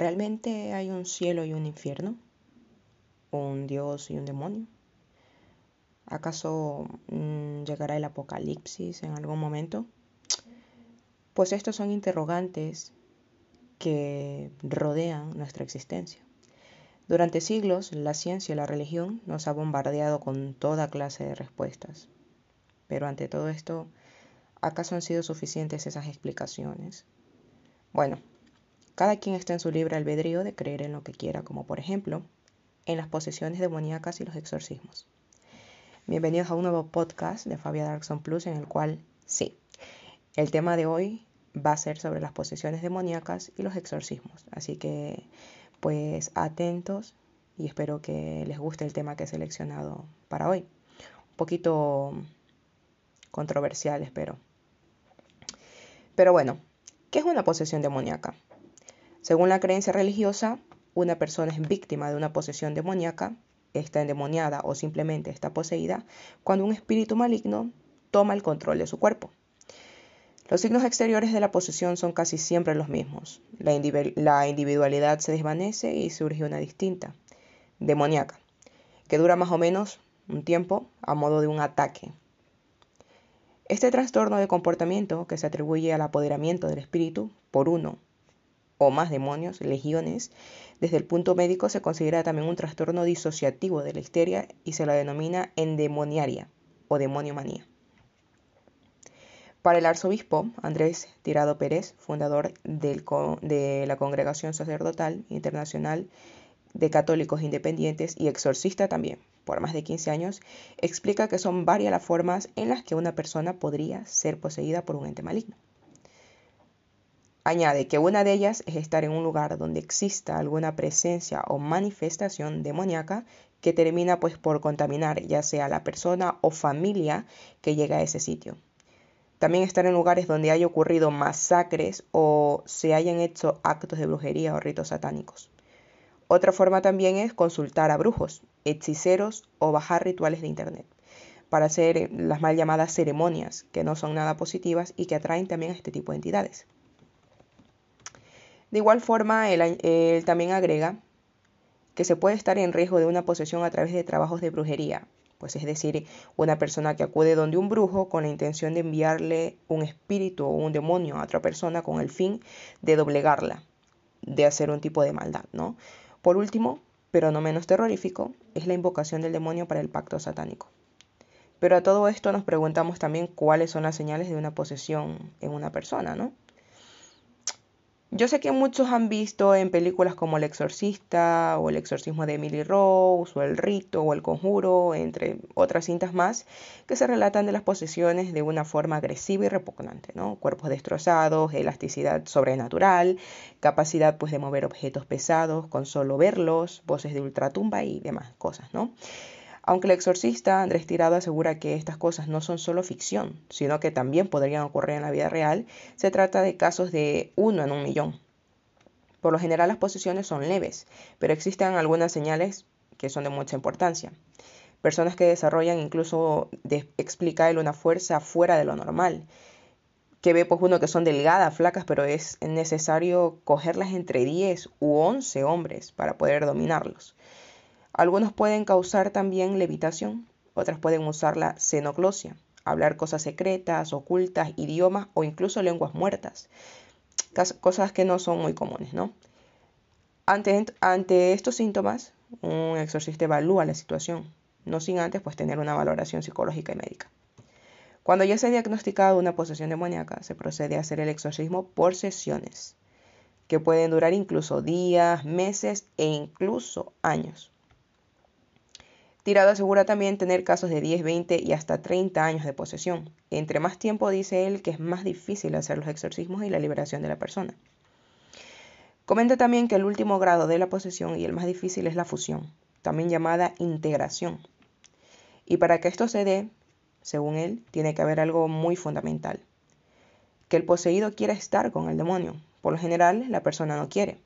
¿realmente hay un cielo y un infierno? ¿Un Dios y un demonio? ¿Acaso mm, llegará el apocalipsis en algún momento? Pues estos son interrogantes que rodean nuestra existencia. Durante siglos, la ciencia y la religión nos ha bombardeado con toda clase de respuestas. Pero ante todo esto, ¿acaso han sido suficientes esas explicaciones? Bueno, cada quien está en su libre albedrío de creer en lo que quiera, como por ejemplo en las posesiones demoníacas y los exorcismos. Bienvenidos a un nuevo podcast de Fabia Darkson Plus en el cual, sí, el tema de hoy va a ser sobre las posesiones demoníacas y los exorcismos. Así que, pues atentos y espero que les guste el tema que he seleccionado para hoy. Un poquito controversial, espero. Pero bueno, ¿qué es una posesión demoníaca? Según la creencia religiosa, una persona es víctima de una posesión demoníaca, está endemoniada o simplemente está poseída cuando un espíritu maligno toma el control de su cuerpo. Los signos exteriores de la posesión son casi siempre los mismos. La, individualidad se desvanece y surge una distinta, demoníaca, que dura más o menos un tiempo a modo de un ataque. Este trastorno de comportamiento, que se atribuye al apoderamiento del espíritu por uno o más demonios, legiones, desde el punto médico se considera también un trastorno disociativo de la histeria y se la denomina endemoniaria o demoniomanía. Para el arzobispo Andrés Tirado Pérez, fundador de la Congregación Sacerdotal Internacional de Católicos Independientes y exorcista también, por más de 15 años, explica que son varias las formas en las que una persona podría ser poseída por un ente maligno. Añade que una de ellas es estar en un lugar donde exista alguna presencia o manifestación demoníaca que termina pues por contaminar ya sea la persona o familia que llega a ese sitio. También estar en lugares donde haya ocurrido masacres o se hayan hecho actos de brujería o ritos satánicos. Otra forma también es consultar a brujos, hechiceros o bajar rituales de Internet para hacer las mal llamadas ceremonias, que no son nada positivas y que atraen también a este tipo de entidades. De igual forma, él, también agrega que se puede estar en riesgo de una posesión a través de trabajos de brujería, pues es decir, una persona que acude donde un brujo con la intención de enviarle un espíritu o un demonio a otra persona con el fin de doblegarla, de hacer un tipo de maldad, ¿no? Por último, pero no menos terrorífico, es la invocación del demonio para el pacto satánico. Pero a todo esto nos preguntamos también cuáles son las señales de una posesión en una persona, ¿no? Yo sé que muchos han visto en películas como El Exorcista o El Exorcismo de Emily Rose o El Rito o El Conjuro, entre otras cintas más, que se relatan de las posesiones de una forma agresiva y repugnante, ¿no? Cuerpos destrozados, elasticidad sobrenatural, capacidad pues de mover objetos pesados con solo verlos, voces de ultratumba y demás cosas, ¿no? Aunque el exorcista Andrés Tirado asegura que estas cosas no son solo ficción, sino que también podrían ocurrir en la vida real, se trata de casos de uno en un millón. Por lo general las posesiones son leves, pero existen algunas señales que son de mucha importancia. Personas que desarrollan incluso, explica él, una fuerza fuera de lo normal, que ve pues uno que son delgadas, flacas, pero es necesario cogerlas entre 10 u 11 hombres para poder dominarlos. Algunos pueden causar también levitación, otras pueden usar la xenoglosia, hablar cosas secretas, ocultas, idiomas o incluso lenguas muertas, cosas que no son muy comunes, ¿no? Ante, ante estos síntomas, un exorcista evalúa la situación, no sin antes pues tener una valoración psicológica y médica. Cuando ya se ha diagnosticado una posesión demoníaca, se procede a hacer el exorcismo por sesiones, que pueden durar incluso días, meses e incluso años. Tirado asegura también tener casos de 10, 20 y hasta 30 años de posesión. Entre más tiempo dice él que es más difícil hacer los exorcismos y la liberación de la persona. Comenta también que el último grado de la posesión y el más difícil es la fusión, también llamada integración. Y para que esto se dé, según él, tiene que haber algo muy fundamental. Que el poseído quiera estar con el demonio. Por lo general, la persona no quiere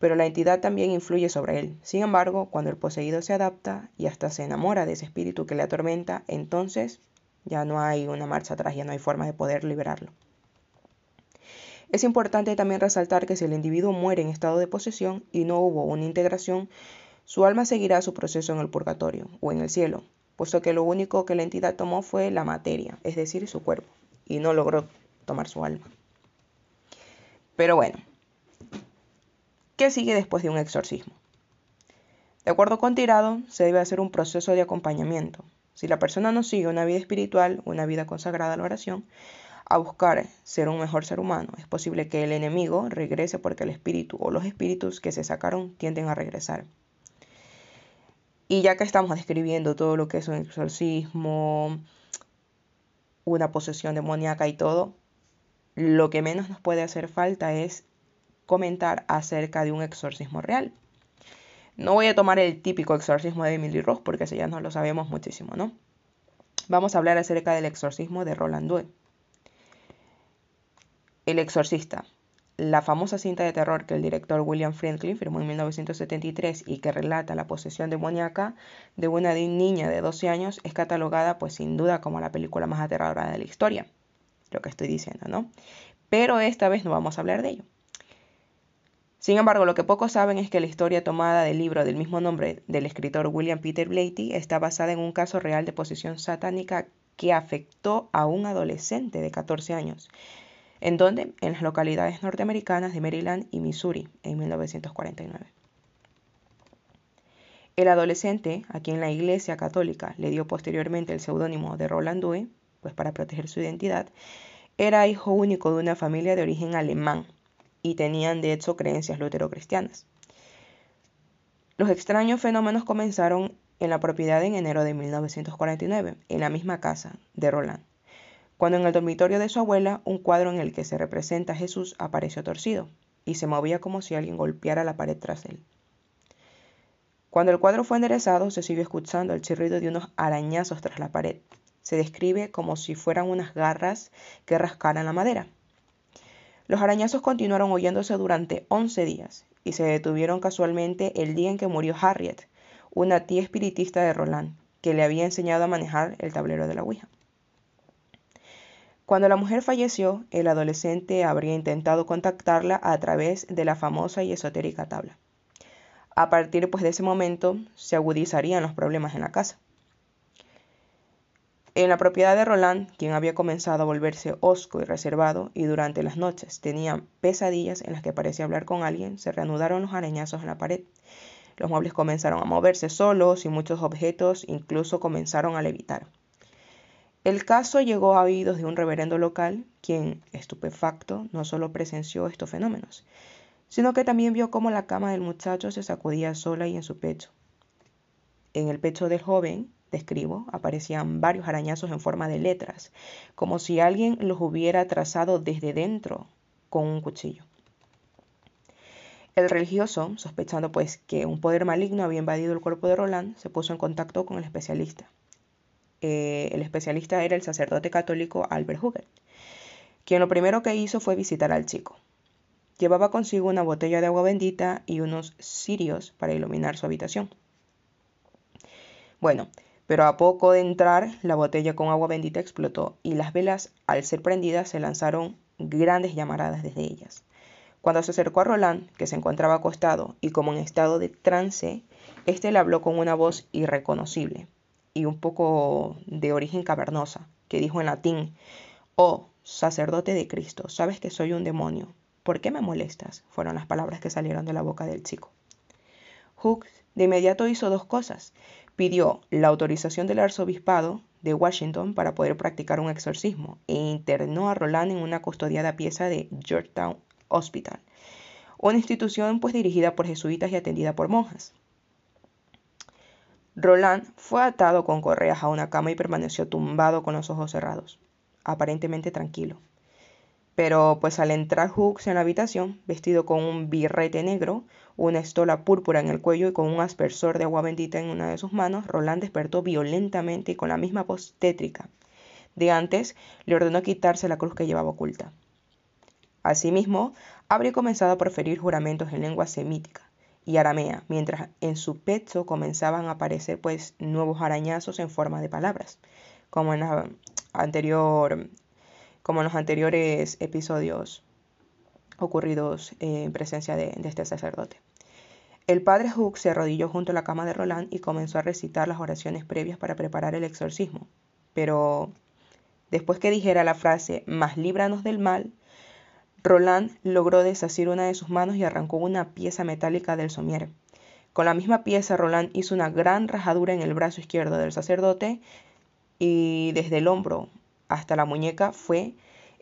pero la entidad también influye sobre él. Sin embargo, cuando el poseído se adapta y hasta se enamora de ese espíritu que le atormenta, entonces ya no hay una marcha atrás, ya no hay forma de poder liberarlo. Es importante también resaltar que si el individuo muere en estado de posesión y no hubo una integración, su alma seguirá su proceso en el purgatorio o en el cielo, puesto que lo único que la entidad tomó fue la materia, es decir, su cuerpo, y no logró tomar su alma. Pero bueno, ¿qué sigue después de un exorcismo? De acuerdo con Tirado, se debe hacer un proceso de acompañamiento. Si la persona no sigue una vida espiritual, una vida consagrada a la oración, a buscar ser un mejor ser humano, es posible que el enemigo regrese porque el espíritu o los espíritus que se sacaron tienden a regresar. Y ya que estamos describiendo todo lo que es un exorcismo, una posesión demoníaca y todo, lo que menos nos puede hacer falta es comentar acerca de un exorcismo real. No voy a tomar el típico exorcismo de Emily Ross porque ese ya no lo sabemos muchísimo, ¿no? Vamos a hablar acerca del exorcismo de Roland Due. El exorcista, la famosa cinta de terror que el director William Friedkin firmó en 1973 y que relata la posesión demoníaca de una niña de 12 años es catalogada pues sin duda como la película más aterradora de la historia. Lo que estoy diciendo, ¿no? Pero esta vez no vamos a hablar de ello. Sin embargo, lo que pocos saben es que la historia tomada del libro del mismo nombre del escritor William Peter Blatty está basada en un caso real de posesión satánica que afectó a un adolescente de 14 años ¿En dónde? En las localidades norteamericanas de Maryland y Missouri en 1949. El adolescente, a quien la Iglesia Católica le dio posteriormente el seudónimo de Roland Due, pues para proteger su identidad, era hijo único de una familia de origen alemán y tenían de hecho creencias luterocristianas. Los extraños fenómenos comenzaron en la propiedad en enero de 1949, en la misma casa de Roland cuando en el dormitorio de su abuela un cuadro en el que se representa a Jesús apareció torcido y se movía como si alguien golpeara la pared tras él. Cuando el cuadro fue enderezado, se siguió escuchando el chirrido de unos arañazos tras la pared. Se describe como si fueran unas garras que rascaran la madera. Los arañazos continuaron oyéndose durante 11 días y se detuvieron casualmente el día en que murió Harriet, una tía espiritista de Roland, que le había enseñado a manejar el tablero de la Ouija. Cuando la mujer falleció, el adolescente habría intentado contactarla a través de la famosa y esotérica tabla. A partir pues, de ese momento se agudizarían los problemas en la casa. En la propiedad de Roland, quien había comenzado a volverse hosco y reservado y durante las noches tenía pesadillas en las que parecía hablar con alguien, se reanudaron los arañazos en la pared. Los muebles comenzaron a moverse solos y muchos objetos incluso comenzaron a levitar. El caso llegó a oídos de un reverendo local, quien, estupefacto, no solo presenció estos fenómenos, sino que también vio cómo la cama del muchacho se sacudía sola y en su pecho. En el pecho del joven, describo, aparecían varios arañazos en forma de letras, como si alguien los hubiera trazado desde dentro con un cuchillo. El religioso, sospechando pues que un poder maligno había invadido el cuerpo de Roland, se puso en contacto con el especialista. Eh, el especialista era el sacerdote católico Albert Huger, quien lo primero que hizo fue visitar al chico. Llevaba consigo una botella de agua bendita y unos cirios para iluminar su habitación. Bueno, pero a poco de entrar, la botella con agua bendita explotó y las velas, al ser prendidas, se lanzaron grandes llamaradas desde ellas. Cuando se acercó a Roland, que se encontraba acostado y como en estado de trance, éste le habló con una voz irreconocible y un poco de origen cavernosa, que dijo en latín, Oh, sacerdote de Cristo, sabes que soy un demonio. ¿Por qué me molestas? fueron las palabras que salieron de la boca del chico. Hooks de inmediato hizo dos cosas. Pidió la autorización del arzobispado de Washington para poder practicar un exorcismo e internó a Roland en una custodiada pieza de Georgetown Hospital, una institución pues dirigida por jesuitas y atendida por monjas. Roland fue atado con correas a una cama y permaneció tumbado con los ojos cerrados, aparentemente tranquilo. Pero pues al entrar Hooks en la habitación, vestido con un birrete negro, una estola púrpura en el cuello y con un aspersor de agua bendita en una de sus manos, Roland despertó violentamente y con la misma voz tétrica de antes le ordenó quitarse la cruz que llevaba oculta. Asimismo, habría comenzado a proferir juramentos en lengua semítica, y aramea, mientras en su pecho comenzaban a aparecer pues nuevos arañazos en forma de palabras, como en, la anterior, como en los anteriores episodios ocurridos en presencia de, de este sacerdote. El padre Hook se arrodilló junto a la cama de Roland y comenzó a recitar las oraciones previas para preparar el exorcismo. Pero después que dijera la frase, más líbranos del mal, Roland logró desasir una de sus manos y arrancó una pieza metálica del somier. Con la misma pieza, Roland hizo una gran rajadura en el brazo izquierdo del sacerdote y desde el hombro hasta la muñeca fue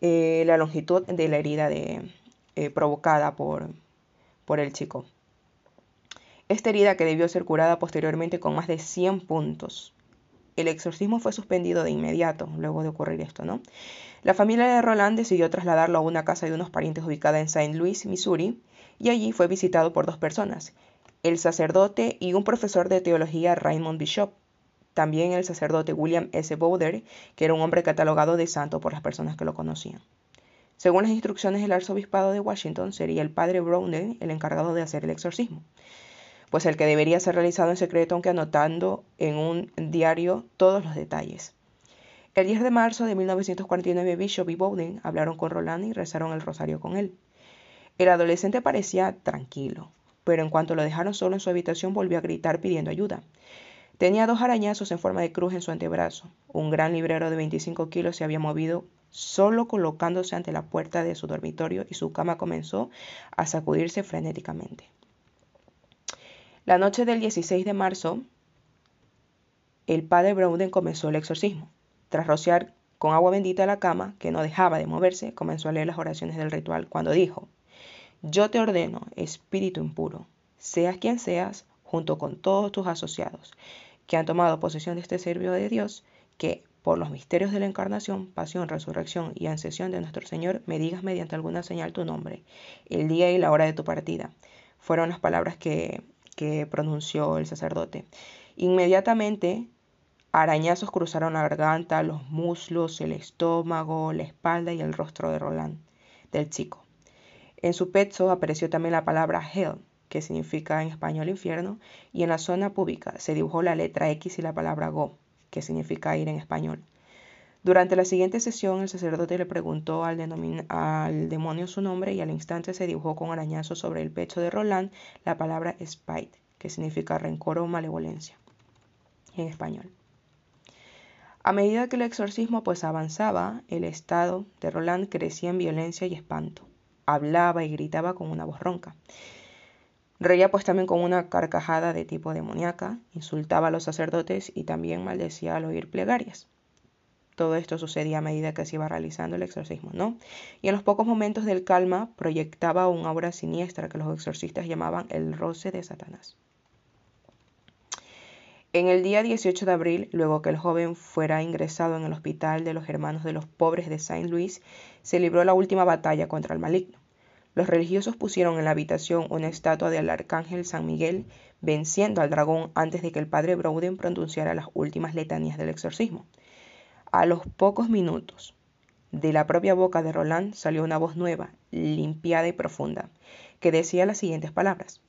eh, la longitud de la herida eh, provocada por, por el chico. Esta herida que debió ser curada posteriormente con más de 100 puntos. El exorcismo fue suspendido de inmediato luego de ocurrir esto, ¿no? La familia de Roland decidió trasladarlo a una casa de unos parientes ubicada en St. Louis, Missouri, y allí fue visitado por dos personas, el sacerdote y un profesor de teología Raymond Bishop. También el sacerdote William S. Bowder, que era un hombre catalogado de santo por las personas que lo conocían. Según las instrucciones del arzobispado de Washington, sería el padre Browning el encargado de hacer el exorcismo, pues el que debería ser realizado en secreto, aunque anotando en un diario todos los detalles. El 10 de marzo de 1949, Bishop y Bowden hablaron con Roland y rezaron el rosario con él. El adolescente parecía tranquilo, pero en cuanto lo dejaron solo en su habitación volvió a gritar pidiendo ayuda. Tenía dos arañazos en forma de cruz en su antebrazo. Un gran librero de 25 kilos se había movido solo colocándose ante la puerta de su dormitorio y su cama comenzó a sacudirse frenéticamente. La noche del 16 de marzo, el padre Browden comenzó el exorcismo. Tras rociar con agua bendita la cama, que no dejaba de moverse, comenzó a leer las oraciones del ritual cuando dijo, Yo te ordeno, espíritu impuro, seas quien seas, junto con todos tus asociados, que han tomado posesión de este servicio de Dios, que por los misterios de la encarnación, pasión, resurrección y ascensión de nuestro Señor, me digas mediante alguna señal tu nombre, el día y la hora de tu partida. Fueron las palabras que, que pronunció el sacerdote. Inmediatamente, arañazos cruzaron la garganta, los muslos, el estómago, la espalda y el rostro de Roland, del chico. En su pecho apareció también la palabra hell, que significa en español infierno, y en la zona pública se dibujó la letra X y la palabra go, que significa ir en español. Durante la siguiente sesión, el sacerdote le preguntó al, al, demonio su nombre y al instante se dibujó con arañazo sobre el pecho de Roland la palabra spite, que significa rencor o malevolencia en español. A medida que el exorcismo pues avanzaba, el estado de Roland crecía en violencia y espanto. Hablaba y gritaba con una voz ronca. Reía pues también con una carcajada de tipo demoníaca, insultaba a los sacerdotes y también maldecía al oír plegarias. Todo esto sucedía a medida que se iba realizando el exorcismo, ¿no? Y en los pocos momentos del calma proyectaba una obra siniestra que los exorcistas llamaban el roce de Satanás. En el día 18 de abril, luego que el joven fuera ingresado en el hospital de los hermanos de los pobres de Saint Louis, se libró la última batalla contra el maligno. Los religiosos pusieron en la habitación una estatua del arcángel San Miguel, venciendo al dragón antes de que el padre Browden pronunciara las últimas letanías del exorcismo. A los pocos minutos, de la propia boca de Roland salió una voz nueva, limpiada y profunda, que decía las siguientes palabras.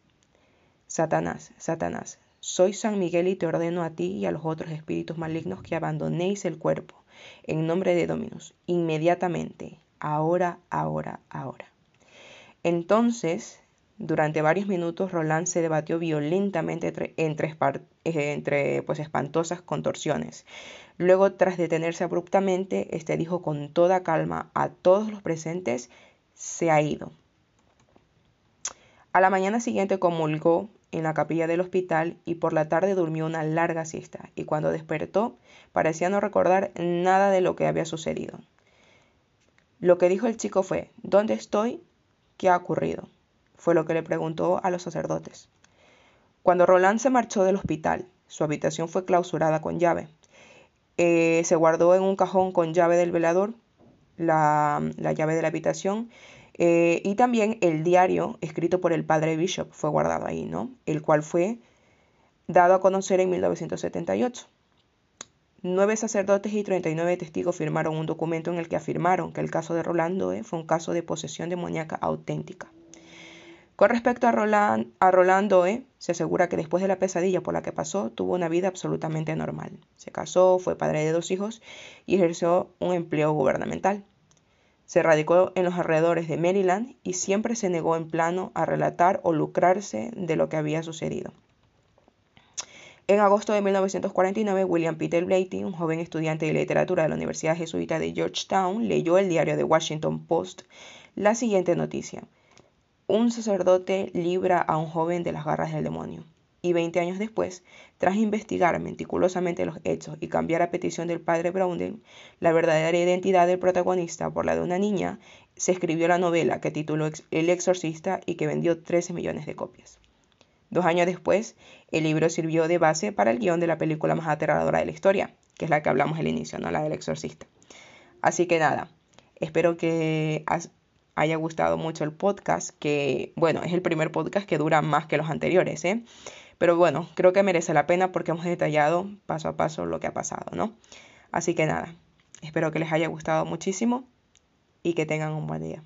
Satanás, Satanás, soy San Miguel y te ordeno a ti y a los otros espíritus malignos que abandonéis el cuerpo, en nombre de Dominus, inmediatamente, ahora, ahora, ahora. Entonces, durante varios minutos, Roland se debatió violentamente entre, eh, entre, pues, espantosas contorsiones. Luego, tras detenerse abruptamente, este dijo con toda calma a todos los presentes, se ha ido. A la mañana siguiente comulgó en la capilla del hospital y por la tarde durmió una larga siesta y cuando despertó parecía no recordar nada de lo que había sucedido. Lo que dijo el chico fue, ¿dónde estoy? ¿Qué ha ocurrido? Fue lo que le preguntó a los sacerdotes. Cuando Roland se marchó del hospital, su habitación fue clausurada con llave. Eh, se guardó en un cajón con llave del velador, la, llave de la habitación, eh, y también el diario escrito por el padre Bishop fue guardado ahí, ¿no? El cual fue dado a conocer en 1978. Nueve sacerdotes y 39 testigos firmaron un documento en el que afirmaron que el caso de Rolando fue un caso de posesión demoníaca auténtica. Con respecto a, Roland, a Rolando se asegura que después de la pesadilla por la que pasó, tuvo una vida absolutamente normal. Se casó, fue padre de dos hijos y ejerció un empleo gubernamental. Se radicó en los alrededores de Maryland y siempre se negó en plano a relatar o lucrarse de lo que había sucedido. En agosto de 1949, William Peter Blatty, un joven estudiante de literatura de la Universidad Jesuita de Georgetown, leyó el diario The Washington Post la siguiente noticia. Un sacerdote libra a un joven de las garras del demonio. Y 20 años después, tras investigar meticulosamente los hechos y cambiar a petición del padre Brownell la verdadera identidad del protagonista por la de una niña, se escribió la novela que tituló El exorcista y que vendió 13 millones de copias. Dos años después, el libro sirvió de base para el guion de la película más aterradora de la historia, que es la que hablamos al inicio, no la del exorcista. Así que nada, espero que haya gustado mucho el podcast, que bueno, es el primer podcast que dura más que los anteriores, ¿eh? Pero bueno, creo que merece la pena porque hemos detallado paso a paso lo que ha pasado, ¿no? Así que nada, espero que les haya gustado muchísimo y que tengan un buen día.